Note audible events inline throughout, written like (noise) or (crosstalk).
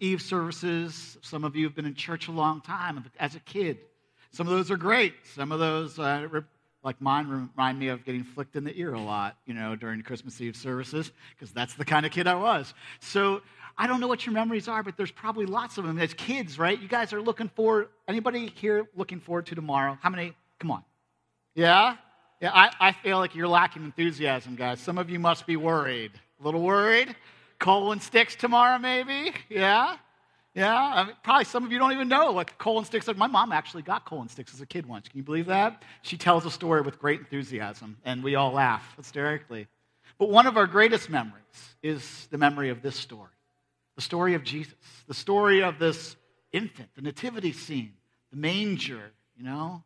Eve services. Some of you have been in church a long time as a kid. Some of those are great. Some of those, uh, like mine, remind me of getting flicked in the ear a lot, you know, during Christmas Eve services, because that's the kind of kid I was. So I don't know what your memories are, but there's probably lots of them. As kids, right? You guys are looking forward. Anybody here looking forward to tomorrow? How many? Come on. Yeah? Yeah, I, I feel like you're lacking enthusiasm, guys. Some of you must be worried. A little worried? Coal and sticks tomorrow, maybe? Yeah? Yeah? I mean, probably some of you don't even know what coal and sticks are. My mom actually got coal and sticks as a kid once. Can you believe that? She tells a story with great enthusiasm, and we all laugh hysterically. But one of our greatest memories is the memory of this story the story of Jesus, the story of this infant, the nativity scene, the manger, you know,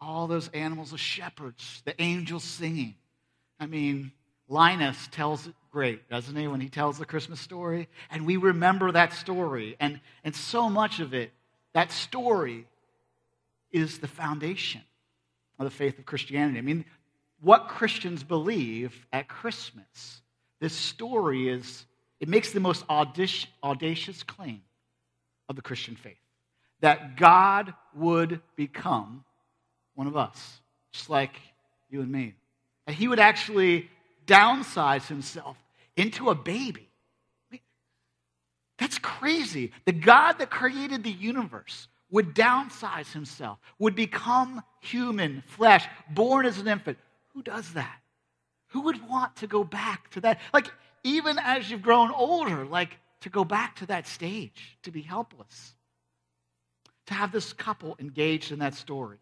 all those animals, the shepherds, the angels singing. I mean, Linus tells it great, doesn't he, when he tells the Christmas story? And we remember that story. And, and so much of it, that story, is the foundation of the faith of Christianity. I mean, what Christians believe at Christmas, this story is, it makes the most audacious, audacious claim of the Christian faith that God would become one of us, just like you and me. And he would actually downsize himself into a baby. that's crazy. The God that created the universe would downsize himself, would become human, flesh, born as an infant. Who does that? Who would want to go back to that? Like, even as you've grown older, like to go back to that stage, to be helpless, to have this couple engaged in that story.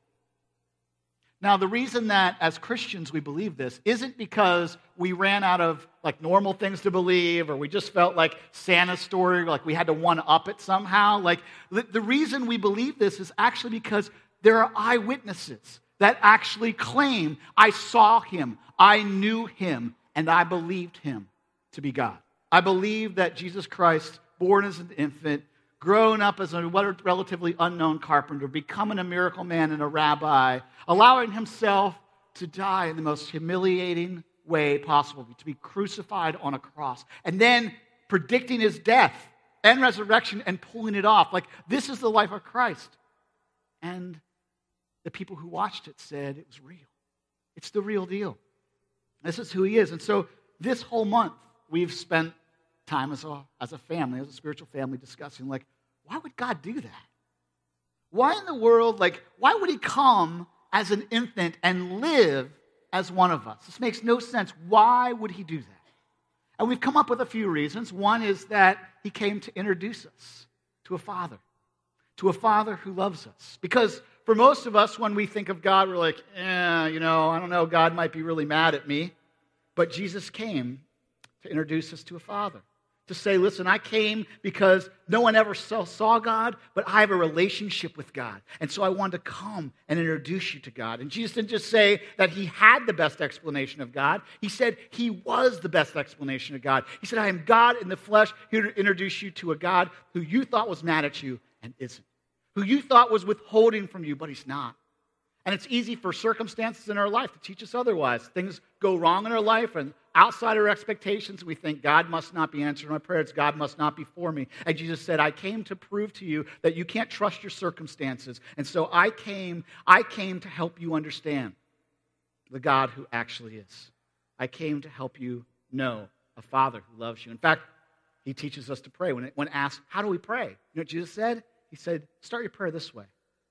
Now, the reason that as Christians we believe this isn't because we ran out of like normal things to believe or we just felt like Santa's story, like we had to one up it somehow. Like the, the reason we believe this is actually because there are eyewitnesses that actually claim, I saw him, I knew him, and I believed him to be God. I believe that Jesus Christ, born as an infant, grown up as a relatively unknown carpenter, becoming a miracle man and a rabbi, allowing himself to die in the most humiliating way possible, to be crucified on a cross, and then predicting his death and resurrection and pulling it off. Like, this is the life of Christ. And the people who watched it said it was real. It's the real deal. This is who he is. And so, this whole month, we've spent time as a, as a family, as a spiritual family, discussing, like, why would God do that? Why in the world, like, why would He come as an infant and live as one of us? This makes no sense. Why would He do that? And we've come up with a few reasons. One is that He came to introduce us to a Father, to a Father who loves us. Because for most of us, when we think of God, we're like, eh, you know, I don't know, God might be really mad at me. But Jesus came to introduce us to a Father to say, listen, I came because no one ever saw God, but I have a relationship with God. And so I wanted to come and introduce you to God. And Jesus didn't just say that he had the best explanation of God, he said he was the best explanation of God. He said, I am God in the flesh, here to introduce you to a God who you thought was mad at you and isn't, who you thought was withholding from you, but he's not. And it's easy for circumstances in our life to teach us otherwise. Things go wrong in our life, and outside our expectations, we think God must not be answering my prayers, God must not be for me. And Jesus said, I came to prove to you that you can't trust your circumstances. And so I came, I came to help you understand the God who actually is. I came to help you know a Father who loves you. In fact, he teaches us to pray. When, when asked, How do we pray? You know what Jesus said? He said, Start your prayer this way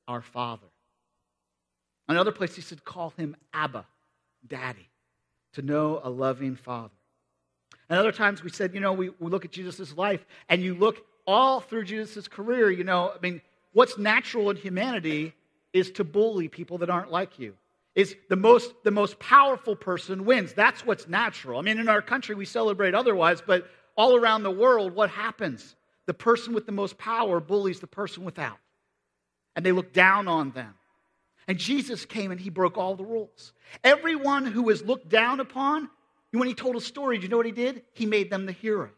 Our Father Another place he said, call him Abba, Daddy, to know a loving Father. And other times we said, you know, we, we look at Jesus' life and you look all through Jesus' career, you know, I mean, what's natural in humanity is to bully people that aren't like you. Is the most the most powerful person wins. That's what's natural. I mean, in our country we celebrate otherwise, but all around the world, what happens? The person with the most power bullies the person without. And they look down on them. And Jesus came and he broke all the rules. Everyone who was looked down upon, when he told a story, do you know what he did? He made them the hero.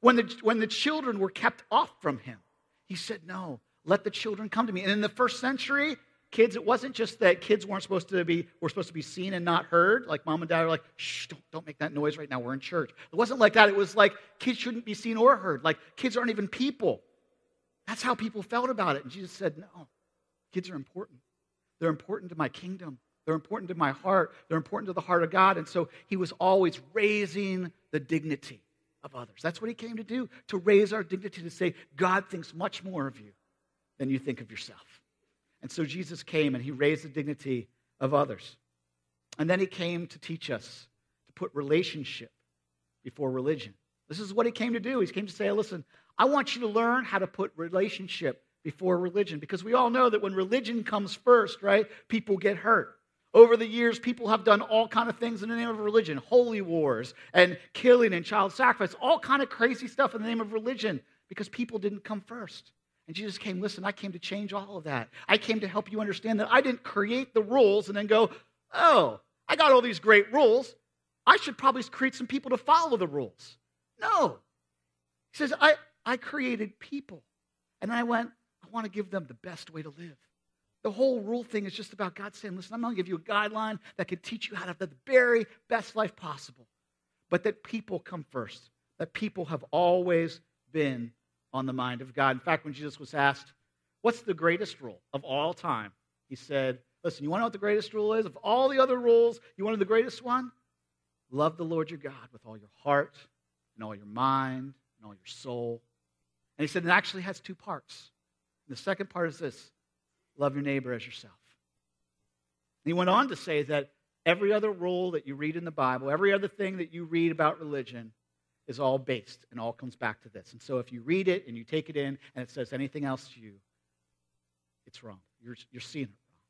When the, when the children were kept off from him, he said, No, let the children come to me. And in the first century, kids, it wasn't just that kids weren't supposed to be, were supposed to be seen and not heard. Like mom and dad are like, shh, don't, don't make that noise right now. We're in church. It wasn't like that. It was like kids shouldn't be seen or heard. Like kids aren't even people. That's how people felt about it. And Jesus said, no, kids are important. They're important to my kingdom. They're important to my heart. They're important to the heart of God. And so he was always raising the dignity of others. That's what he came to do, to raise our dignity, to say, God thinks much more of you than you think of yourself. And so Jesus came and he raised the dignity of others. And then he came to teach us to put relationship before religion. This is what he came to do. He came to say, listen, I want you to learn how to put relationship before religion because we all know that when religion comes first, right, people get hurt. Over the years, people have done all kind of things in the name of religion, holy wars and killing and child sacrifice, all kind of crazy stuff in the name of religion because people didn't come first. And Jesus came, listen, I came to change all of that. I came to help you understand that I didn't create the rules and then go, oh, I got all these great rules. I should probably create some people to follow the rules. No. He says, I, I created people. And I went, want to give them the best way to live. The whole rule thing is just about God saying, listen, I'm going to give you a guideline that can teach you how to have the very best life possible. But that people come first, that people have always been on the mind of God. In fact, when Jesus was asked, What's the greatest rule of all time? He said, Listen, you want to know what the greatest rule is? Of all the other rules, you wanted the greatest one? Love the Lord your God with all your heart and all your mind and all your soul. And he said it actually has two parts. And the second part is this love your neighbor as yourself. And he went on to say that every other rule that you read in the Bible, every other thing that you read about religion, is all based and all comes back to this. And so if you read it and you take it in and it says anything else to you, it's wrong. You're, you're seeing it wrong.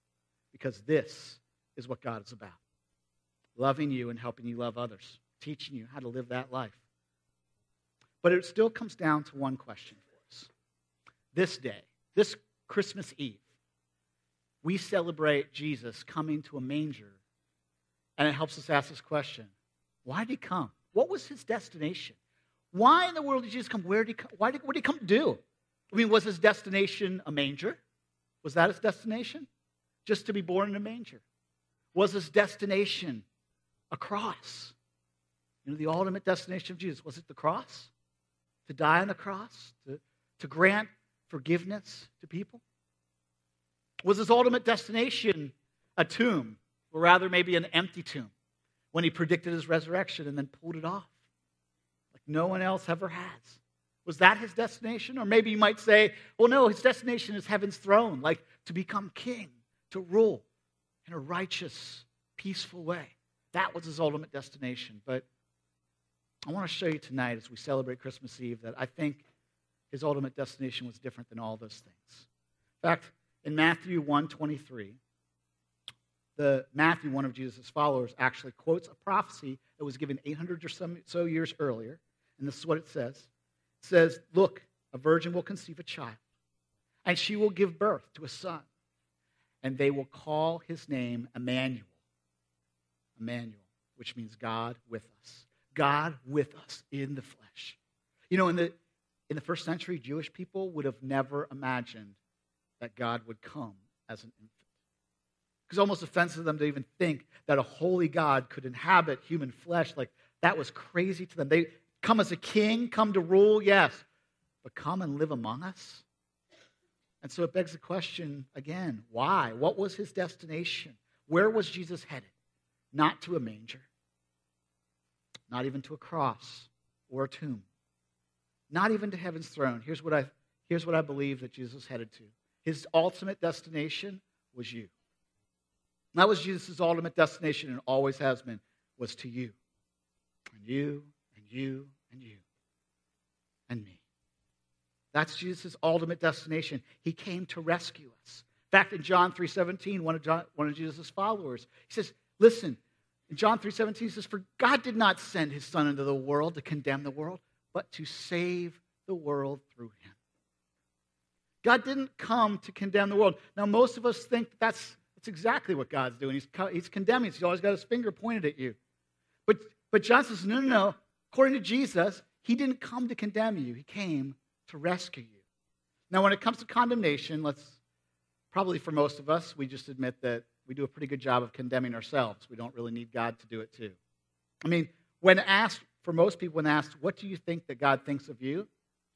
Because this is what God is about loving you and helping you love others, teaching you how to live that life. But it still comes down to one question for us. This day, this Christmas Eve, we celebrate Jesus coming to a manger, and it helps us ask this question why did he come? What was his destination? Why in the world did Jesus come? Where did he come? Why did, what did he come to do? I mean, was his destination a manger? Was that his destination? Just to be born in a manger? Was his destination a cross? You know, the ultimate destination of Jesus. Was it the cross? To die on the cross? To, to grant forgiveness to people? Was his ultimate destination a tomb, or rather, maybe an empty tomb? when he predicted his resurrection and then pulled it off like no one else ever has. Was that his destination? Or maybe you might say, well, no, his destination is heaven's throne, like to become king, to rule in a righteous, peaceful way. That was his ultimate destination. But I want to show you tonight as we celebrate Christmas Eve that I think his ultimate destination was different than all those things. In fact, in Matthew 1 23, the Matthew, one of Jesus' followers, actually quotes a prophecy that was given 800 or so years earlier. And this is what it says. It says, Look, a virgin will conceive a child, and she will give birth to a son, and they will call his name Emmanuel. Emmanuel, which means God with us. God with us in the flesh. You know, in the, in the first century, Jewish people would have never imagined that God would come as an infant. It's almost offensive to them to even think that a holy God could inhabit human flesh. Like, that was crazy to them. They come as a king, come to rule, yes, but come and live among us? And so it begs the question again why? What was his destination? Where was Jesus headed? Not to a manger, not even to a cross or a tomb, not even to heaven's throne. Here's what I, here's what I believe that Jesus headed to. His ultimate destination was you. That was Jesus' ultimate destination and always has been, was to you. And you, and you, and you, and me. That's Jesus' ultimate destination. He came to rescue us. In fact, in John 3.17, one of, one of Jesus' followers, he says, listen, in John 3.17, he says, For God did not send his son into the world to condemn the world, but to save the world through him. God didn't come to condemn the world. Now, most of us think that's that's exactly what God's doing. He's, he's condemning. He's always got his finger pointed at you. But, but John says, no, no, no. According to Jesus, he didn't come to condemn you. He came to rescue you. Now, when it comes to condemnation, let's probably for most of us, we just admit that we do a pretty good job of condemning ourselves. We don't really need God to do it too. I mean, when asked, for most people, when asked, what do you think that God thinks of you?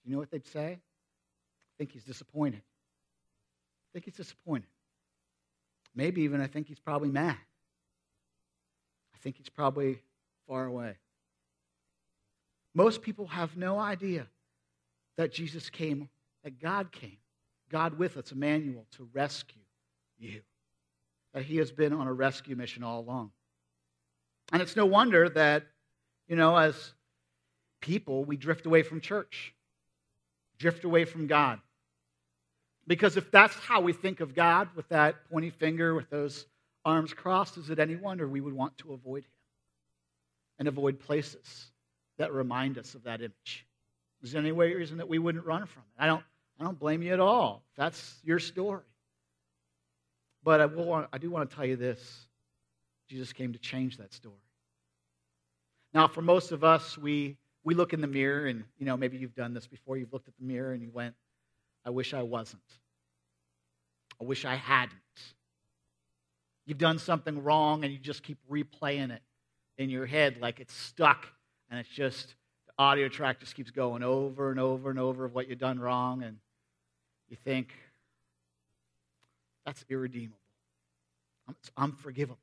You know what they'd say? I think he's disappointed. I think he's disappointed. Maybe even I think he's probably mad. I think he's probably far away. Most people have no idea that Jesus came, that God came, God with us, Emmanuel, to rescue you. That he has been on a rescue mission all along. And it's no wonder that, you know, as people, we drift away from church, drift away from God. Because if that's how we think of God, with that pointy finger, with those arms crossed, is it any wonder we would want to avoid him and avoid places that remind us of that image? Is there any reason that we wouldn't run from it? I don't, I don't blame you at all. That's your story. But I, will, I do want to tell you this Jesus came to change that story. Now, for most of us, we, we look in the mirror, and you know, maybe you've done this before. You've looked at the mirror and you went, I wish I wasn't. I wish I hadn't. You've done something wrong and you just keep replaying it in your head like it's stuck and it's just the audio track just keeps going over and over and over of what you've done wrong and you think that's irredeemable. It's unforgivable.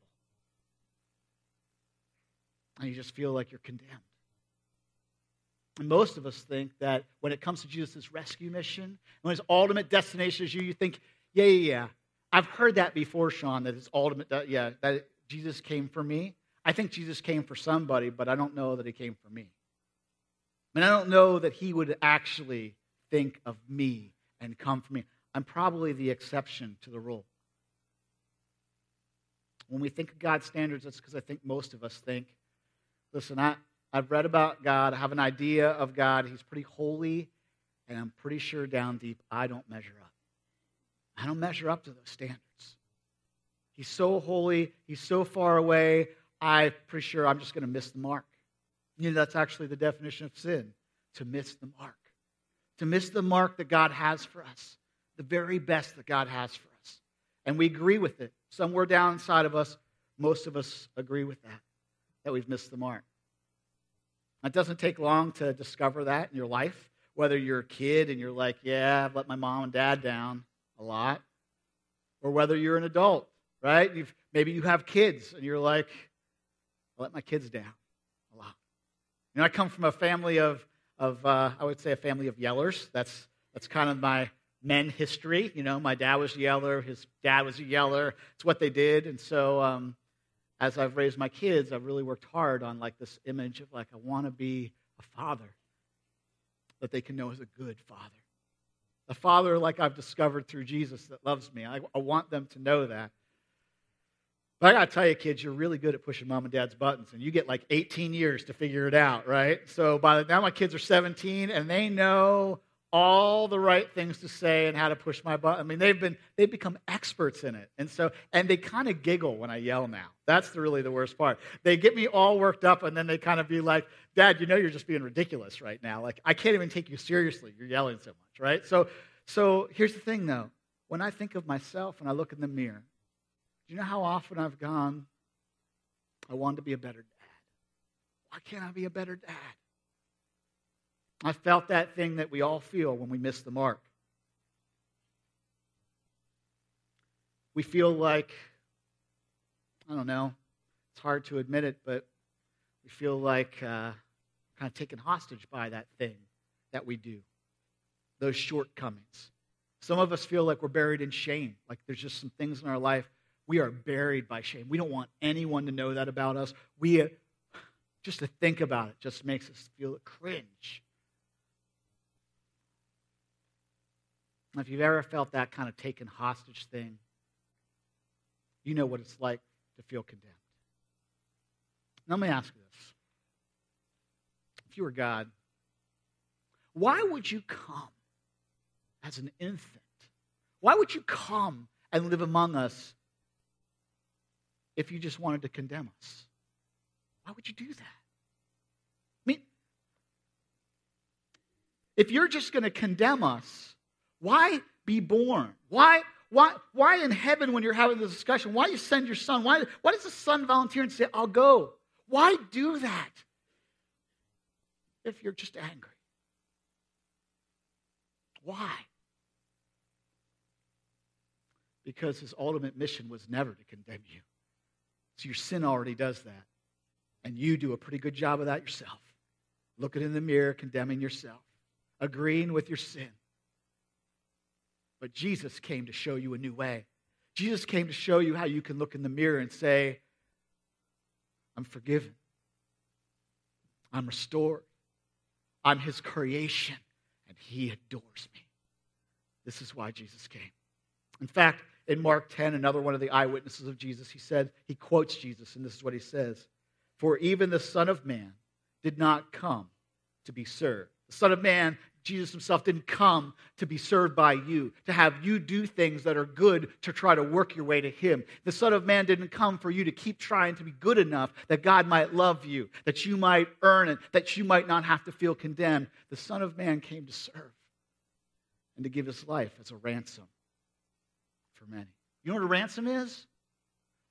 And you just feel like you're condemned. And most of us think that when it comes to Jesus' rescue mission, when his ultimate destination is you, you think, yeah, yeah, yeah. I've heard that before, Sean, that his ultimate, yeah, that Jesus came for me. I think Jesus came for somebody, but I don't know that he came for me. And I don't know that he would actually think of me and come for me. I'm probably the exception to the rule. When we think of God's standards, that's because I think most of us think, listen, I, I've read about God, I have an idea of God. He's pretty holy, and I'm pretty sure down deep I don't measure up. I don't measure up to those standards. He's so holy, he's so far away, I'm pretty sure I'm just going to miss the mark. You know, that's actually the definition of sin to miss the mark. To miss the mark that God has for us, the very best that God has for us. And we agree with it. Somewhere down inside of us, most of us agree with that, that we've missed the mark. It doesn't take long to discover that in your life, whether you're a kid and you're like, yeah, I've let my mom and dad down a lot, or whether you're an adult, right? You've, maybe you have kids and you're like, I let my kids down a lot. You know, I come from a family of, of uh, I would say a family of yellers. That's, that's kind of my men history. You know, my dad was a yeller, his dad was a yeller. It's what they did. And so um, as I've raised my kids, I've really worked hard on like this image of like, I want to be a father that they can know as a good father. A father like I've discovered through Jesus that loves me. I, I want them to know that. But I got to tell you, kids, you're really good at pushing mom and dad's buttons, and you get like 18 years to figure it out, right? So by now my kids are 17, and they know all the right things to say and how to push my button. I mean, they've been they've become experts in it. And so and they kind of giggle when I yell now. That's the, really the worst part. They get me all worked up and then they kind of be like, "Dad, you know you're just being ridiculous right now. Like I can't even take you seriously. You're yelling so much, right?" So so here's the thing though. When I think of myself and I look in the mirror, do you know how often I've gone I want to be a better dad. Why can't I be a better dad? I felt that thing that we all feel when we miss the mark. We feel like, I don't know, it's hard to admit it, but we feel like uh, kind of taken hostage by that thing that we do, those shortcomings. Some of us feel like we're buried in shame, like there's just some things in our life we are buried by shame. We don't want anyone to know that about us. We just to think about it just makes us feel cringe. If you've ever felt that kind of taken hostage thing, you know what it's like to feel condemned. Let me ask you this. If you were God, why would you come as an infant? Why would you come and live among us if you just wanted to condemn us? Why would you do that? I mean, if you're just going to condemn us, why be born? Why, why, why in heaven, when you're having this discussion, why you send your son? Why, why does the son volunteer and say, I'll go? Why do that if you're just angry? Why? Because his ultimate mission was never to condemn you. So your sin already does that. And you do a pretty good job of that yourself. Looking in the mirror, condemning yourself, agreeing with your sin. But Jesus came to show you a new way. Jesus came to show you how you can look in the mirror and say, I'm forgiven. I'm restored. I'm his creation, and he adores me. This is why Jesus came. In fact, in Mark 10, another one of the eyewitnesses of Jesus, he said, he quotes Jesus, and this is what he says For even the Son of Man did not come to be served. The Son of Man, Jesus himself, didn't come to be served by you, to have you do things that are good to try to work your way to Him. The Son of Man didn't come for you to keep trying to be good enough that God might love you, that you might earn it, that you might not have to feel condemned. The Son of Man came to serve and to give His life as a ransom for many. You know what a ransom is?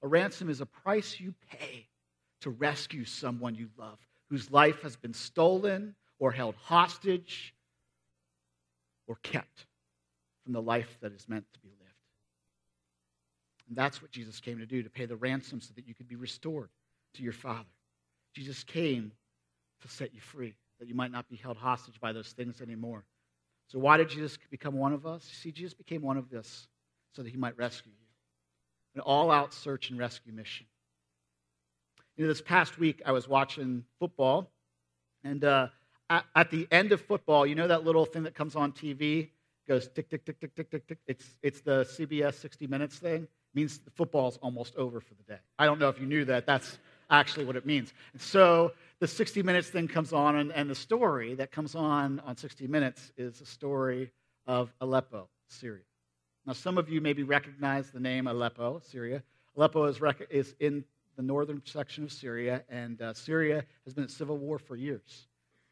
A ransom is a price you pay to rescue someone you love whose life has been stolen or held hostage or kept from the life that is meant to be lived. And that's what Jesus came to do, to pay the ransom so that you could be restored to your Father. Jesus came to set you free, that you might not be held hostage by those things anymore. So, why did Jesus become one of us? See, Jesus became one of us so that he might rescue you. An all out search and rescue mission. You know, this past week I was watching football, and uh, at, the end of football, you know that little thing that comes on TV? Goes tick, tick, tick, tick, tick, tick, tick. It's, it's the CBS 60 Minutes thing. It means the football's almost over for the day. I don't know if you knew that. That's actually what it means. And so the 60 Minutes thing comes on, and, and the story that comes on on 60 Minutes is a story of Aleppo, Syria. Now, some of you maybe recognize the name Aleppo, Syria. Aleppo is, rec- is in the northern section of Syria, and uh, Syria has been at civil war for years.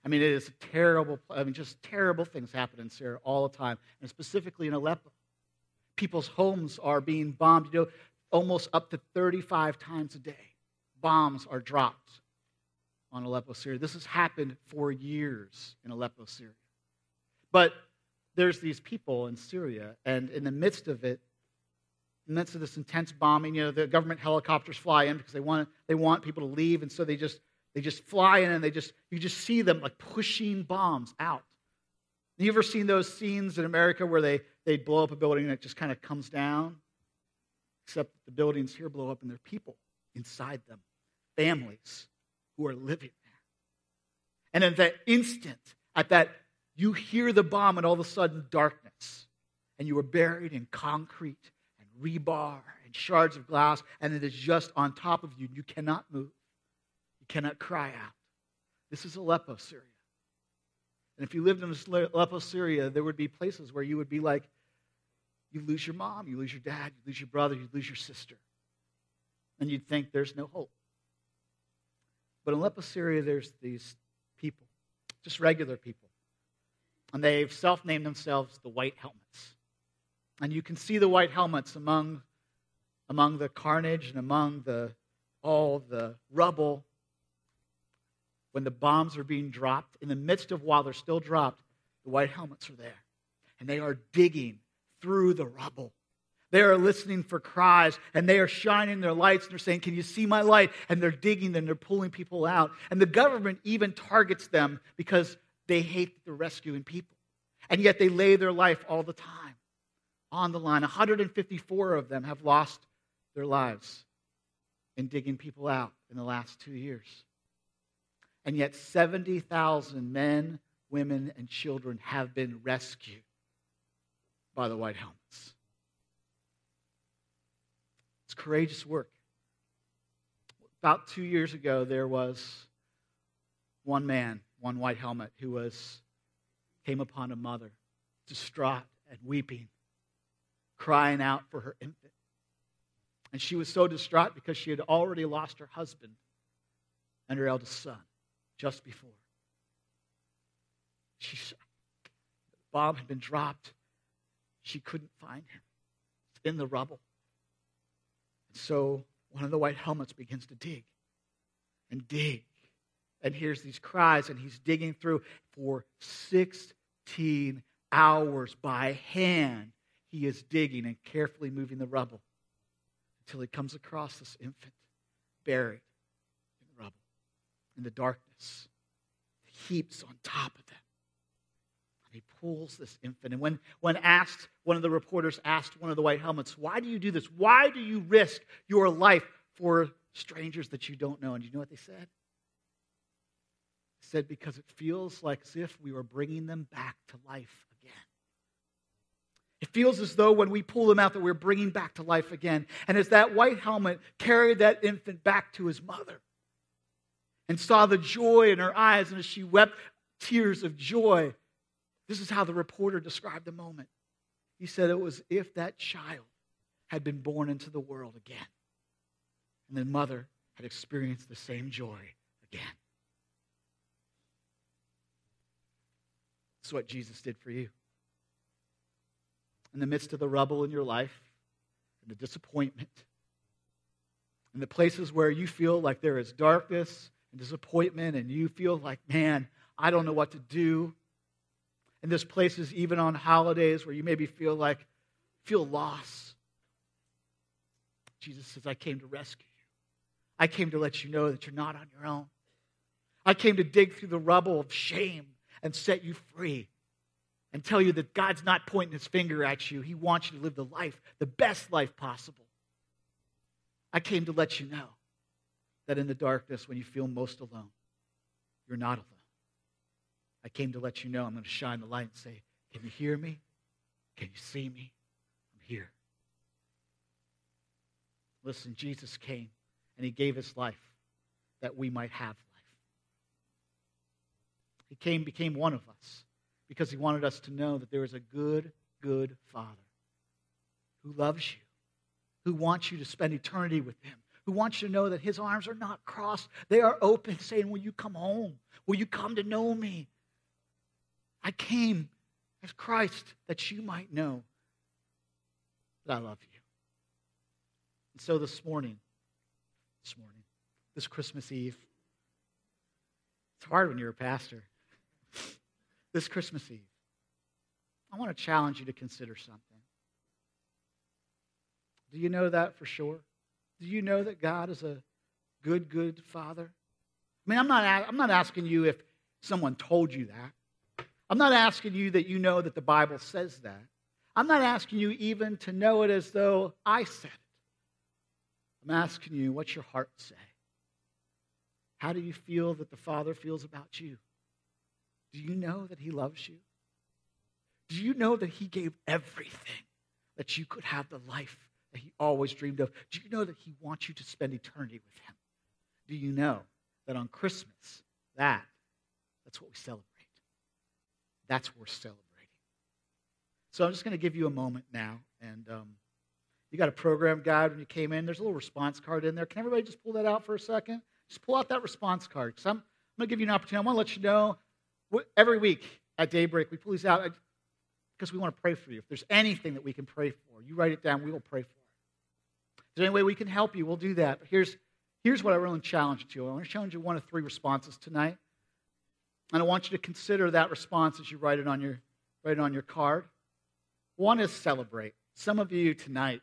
I mean, it is terrible, I mean, just terrible things happen in Syria all the time, and specifically in Aleppo. People's homes are being bombed, you know, almost up to 35 times a day. Bombs are dropped on Aleppo, Syria. This has happened for years in Aleppo, Syria. But there's these people in Syria, and in the midst of it, in the midst of this intense bombing, you know, the government helicopters fly in because they want they want people to leave, and so they just they just fly in and they just you just see them like pushing bombs out. You ever seen those scenes in America where they they blow up a building and it just kind of comes down? Except the buildings here blow up and there are people inside them, families who are living there. And in that instant, at that you hear the bomb, and all of a sudden, darkness. And you are buried in concrete and rebar and shards of glass, and it is just on top of you. And you cannot move, cannot cry out. This is Aleppo, Syria. And if you lived in Aleppo, Syria, there would be places where you would be like, you lose your mom, you lose your dad, you lose your brother, you lose your sister. And you'd think there's no hope. But in Aleppo, Syria, there's these people, just regular people and they've self named themselves the White Helmets. And you can see the white helmets among, among the carnage and among the, all the rubble when the bombs are being dropped. In the midst of while they're still dropped, the white helmets are there. And they are digging through the rubble. They are listening for cries and they are shining their lights and they're saying, Can you see my light? And they're digging and they're pulling people out. And the government even targets them because they hate the rescuing people. And yet they lay their life all the time on the line. 154 of them have lost their lives in digging people out in the last two years. And yet 70,000 men, women, and children have been rescued by the White Helmets. It's courageous work. About two years ago, there was one man one white helmet who was came upon a mother distraught and weeping crying out for her infant and she was so distraught because she had already lost her husband and her eldest son just before she the bomb had been dropped she couldn't find him it's in the rubble. And so one of the white helmets begins to dig and dig and hears these cries, and he's digging through for 16 hours by hand. He is digging and carefully moving the rubble until he comes across this infant buried in the rubble, in the darkness, heaps on top of them. And he pulls this infant. And when, when asked, one of the reporters asked one of the white helmets, Why do you do this? Why do you risk your life for strangers that you don't know? And you know what they said? They said, Because it feels like as if we were bringing them back to life again. It feels as though when we pull them out that we're bringing back to life again. And as that white helmet carried that infant back to his mother and saw the joy in her eyes, and as she wept tears of joy, this is how the reporter described the moment. He said it was if that child had been born into the world again. And the mother had experienced the same joy again. That's what Jesus did for you in the midst of the rubble in your life and the disappointment, in the places where you feel like there is darkness and disappointment, and you feel like, man, I don't know what to do. And there's places, even on holidays, where you maybe feel like, feel lost. Jesus says, I came to rescue you. I came to let you know that you're not on your own. I came to dig through the rubble of shame and set you free and tell you that God's not pointing his finger at you. He wants you to live the life, the best life possible. I came to let you know that in the darkness, when you feel most alone, you're not alone. I came to let you know I'm going to shine the light and say, Can you hear me? Can you see me? I'm here. Listen, Jesus came and he gave his life that we might have life. He came, became one of us because he wanted us to know that there is a good, good Father who loves you, who wants you to spend eternity with him, who wants you to know that his arms are not crossed, they are open, saying, Will you come home? Will you come to know me? I came as Christ that you might know that I love you. And so this morning, this morning, this Christmas Eve, it's hard when you're a pastor (laughs) this Christmas Eve, I want to challenge you to consider something. Do you know that for sure? Do you know that God is a good, good Father? I mean, I'm not, I'm not asking you if someone told you that. I'm not asking you that you know that the Bible says that. I'm not asking you even to know it as though I said it. I'm asking you, what's your heart say? How do you feel that the Father feels about you? Do you know that He loves you? Do you know that He gave everything that you could have the life that He always dreamed of? Do you know that He wants you to spend eternity with Him? Do you know that on Christmas, that, that's what we celebrate? That's we're celebrating. So I'm just going to give you a moment now. And um, you got a program guide when you came in. There's a little response card in there. Can everybody just pull that out for a second? Just pull out that response card. So I'm, I'm going to give you an opportunity. I want to let you know every week at daybreak, we pull these out because we want to pray for you. If there's anything that we can pray for, you write it down, we will pray for there's any way we can help you, we'll do that. But here's, here's what I really challenge you. I want to challenge you one of three responses tonight. And I want you to consider that response as you write it on your, write it on your card. One is celebrate. Some of you tonight,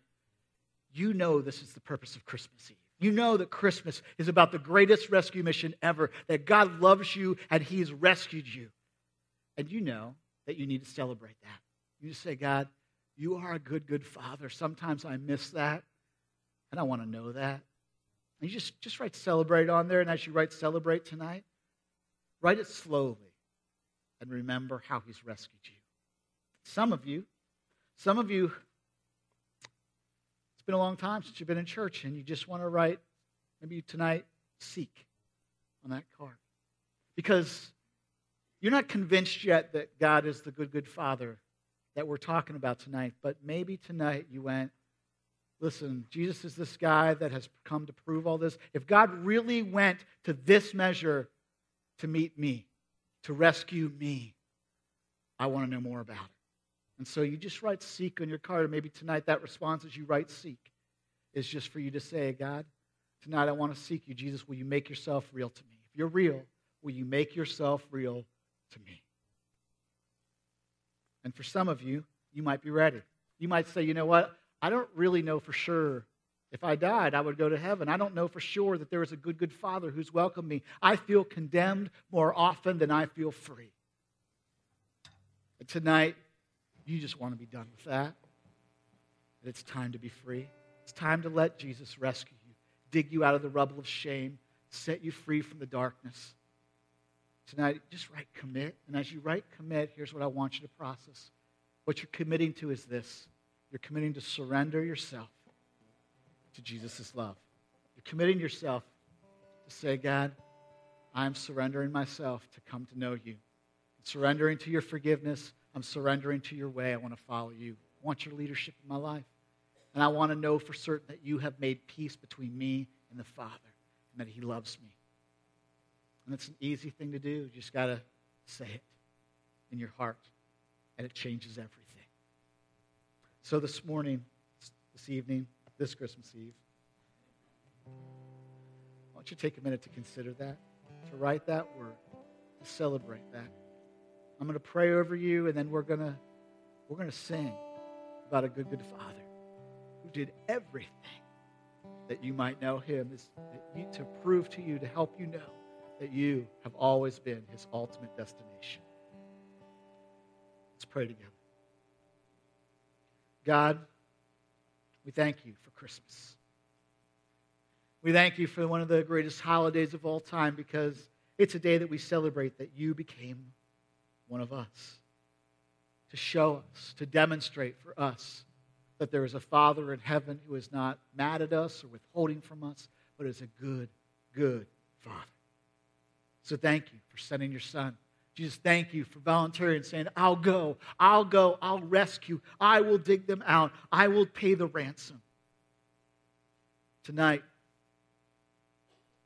you know this is the purpose of Christmas Eve. You know that Christmas is about the greatest rescue mission ever, that God loves you and He has rescued you. And you know that you need to celebrate that. You say, God, you are a good, good Father. Sometimes I miss that, and I want to know that. And you just, just write celebrate on there, and as you write celebrate tonight, write it slowly and remember how He's rescued you. Some of you, some of you it's been a long time since you've been in church and you just want to write, maybe tonight, seek on that card. Because you're not convinced yet that God is the good, good Father that we're talking about tonight, but maybe tonight you went, listen, Jesus is this guy that has come to prove all this. If God really went to this measure to meet me, to rescue me, I want to know more about it. And so you just write seek on your card. Maybe tonight that response as you write seek is just for you to say, God, tonight I want to seek you. Jesus, will you make yourself real to me? If you're real, will you make yourself real to me? And for some of you, you might be ready. You might say, you know what? I don't really know for sure if I died, I would go to heaven. I don't know for sure that there is a good, good Father who's welcomed me. I feel condemned more often than I feel free. And tonight, you just want to be done with that. And it's time to be free. It's time to let Jesus rescue you, dig you out of the rubble of shame, set you free from the darkness. Tonight, just write commit. And as you write commit, here's what I want you to process. What you're committing to is this you're committing to surrender yourself to Jesus' love. You're committing yourself to say, God, I'm surrendering myself to come to know you. I'm surrendering to your forgiveness. I'm surrendering to your way. I want to follow you. I want your leadership in my life. And I want to know for certain that you have made peace between me and the Father and that He loves me. And it's an easy thing to do. You just got to say it in your heart, and it changes everything. So this morning, this evening, this Christmas Eve. Why don't you take a minute to consider that, to write that word, to celebrate that? I'm going to pray over you, and then we're going to we're going to sing about a good, good Father who did everything that you might know Him, is to prove to you, to help you know that you have always been His ultimate destination. Let's pray together. God, we thank you for Christmas. We thank you for one of the greatest holidays of all time because it's a day that we celebrate that you became one of us. To show us, to demonstrate for us that there is a Father in heaven who is not mad at us or withholding from us, but is a good, good Father. So thank you for sending your Son Jesus, thank you for volunteering and saying, I'll go, I'll go, I'll rescue, I will dig them out, I will pay the ransom. Tonight,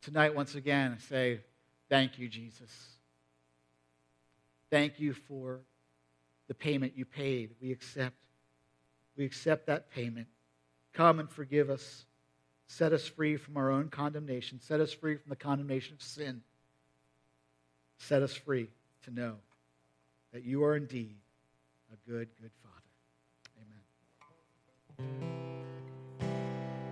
tonight, once again, I say, Thank you, Jesus. Thank you for the payment you paid. We accept. We accept that payment. Come and forgive us. Set us free from our own condemnation. Set us free from the condemnation of sin. Set us free to know that you are indeed a good, good Father. Amen.